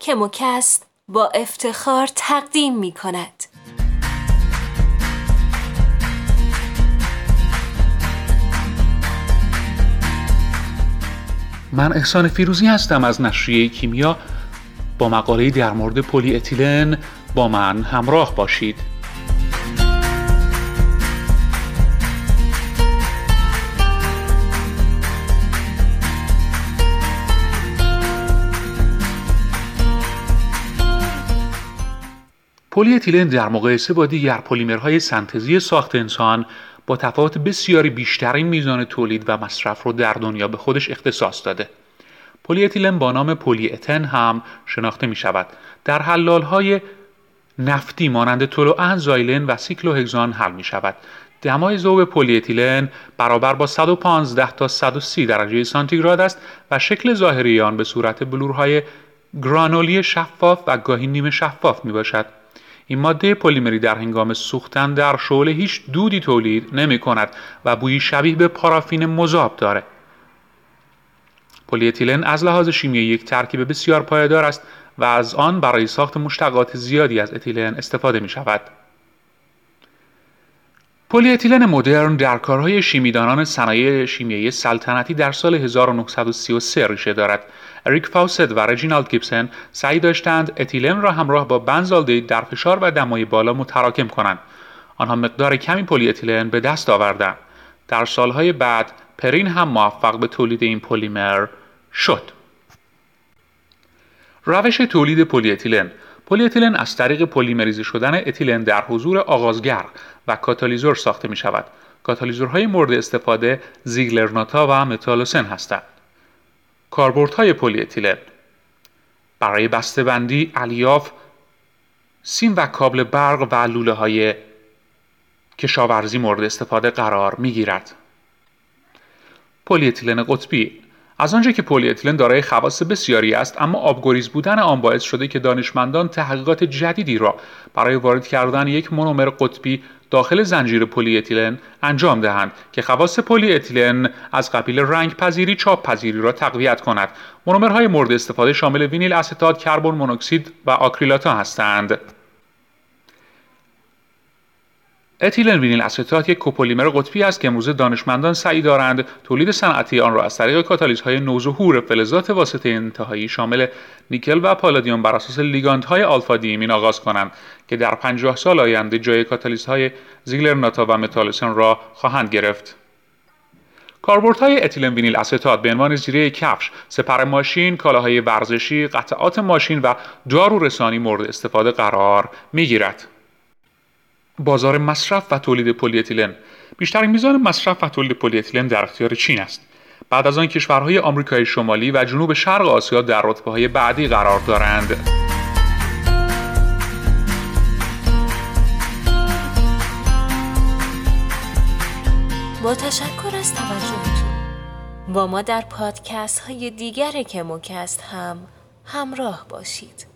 کموکست با افتخار تقدیم می کند. من احسان فیروزی هستم از نشریه کیمیا با مقاله در مورد پلی اتیلن با من همراه باشید پلی اتیلن در مقایسه با دیگر پلیمرهای سنتزی ساخت انسان با تفاوت بسیاری بیشترین میزان تولید و مصرف رو در دنیا به خودش اختصاص داده. پلی اتیلن با نام پلی اتن هم شناخته می شود. در حلال های نفتی مانند تولوئن زایلن و سیکلوهگزان حل می شود. دمای ذوب پلی اتیلن برابر با 115 تا 130 درجه سانتیگراد است و شکل ظاهری آن به صورت بلورهای گرانولی شفاف و گاهی نیمه شفاف می باشد. این ماده پلیمری در هنگام سوختن در شعله هیچ دودی تولید نمی کند و بویی شبیه به پارافین مذاب داره. پلی اتیلن از لحاظ شیمیایی یک ترکیب بسیار پایدار است و از آن برای ساخت مشتقات زیادی از اتیلن استفاده می شود. پلی اتیلن مدرن در کارهای شیمیدانان صنایع شیمیایی سلطنتی در سال 1933 ریشه دارد. اریک فاوست و رجینالد گیبسن سعی داشتند اتیلن را همراه با بنزالدهید در فشار و دمای بالا متراکم کنند. آنها مقدار کمی پلی اتیلن به دست آوردند. در سالهای بعد پرین هم موفق به تولید این پلیمر شد. روش تولید پلی اتیلن پلی اتیلن از طریق پلیمریزه شدن اتیلن در حضور آغازگر و کاتالیزور ساخته می شود. کاتالیزورهای مورد استفاده زیگلرناتا و متالوسن هستند. کاربردهای پلی اتیلن بسته بندی الیاف سیم و کابل برق و لوله های کشاورزی مورد استفاده قرار می گیرد. پلی اتیلن قطبی از آنجا که پلی اتیلن دارای خواص بسیاری است اما آبگریز بودن آن باعث شده که دانشمندان تحقیقات جدیدی را برای وارد کردن یک مونومر قطبی داخل زنجیر پلی اتیلن انجام دهند که خواص پلی اتیلن از قبیل رنگ پذیری چاپ پذیری را تقویت کند. مونومرهای مورد استفاده شامل وینیل استات کربن مونوکسید و آکریلات‌ها هستند. اتیلن وینیل استات یک کوپولیمر قطبی است که امروزه دانشمندان سعی دارند تولید صنعتی آن را از طریق کاتالیزهای نوظهور فلزات واسطه انتهایی شامل نیکل و پالادیوم بر اساس لیگاندهای آلفا دی‌ایمین آغاز کنند که در 50 سال آینده جای کاتالیزهای ناتا و متالسن را خواهند گرفت. کاربردهای اتیلن وینیل استات به عنوان زیره کفش، سپر ماشین، کالاهای ورزشی، قطعات ماشین و دارو رسانی مورد استفاده قرار می‌گیرد. بازار مصرف و تولید پلی اتیلن بیشترین میزان مصرف و تولید پلی اتیلن در اختیار چین است. بعد از آن کشورهای آمریکای شمالی و جنوب شرق آسیا در رتبه های بعدی قرار دارند. با تشکر از توجهتون. با ما در پادکست های دیگر کموکست هم همراه باشید.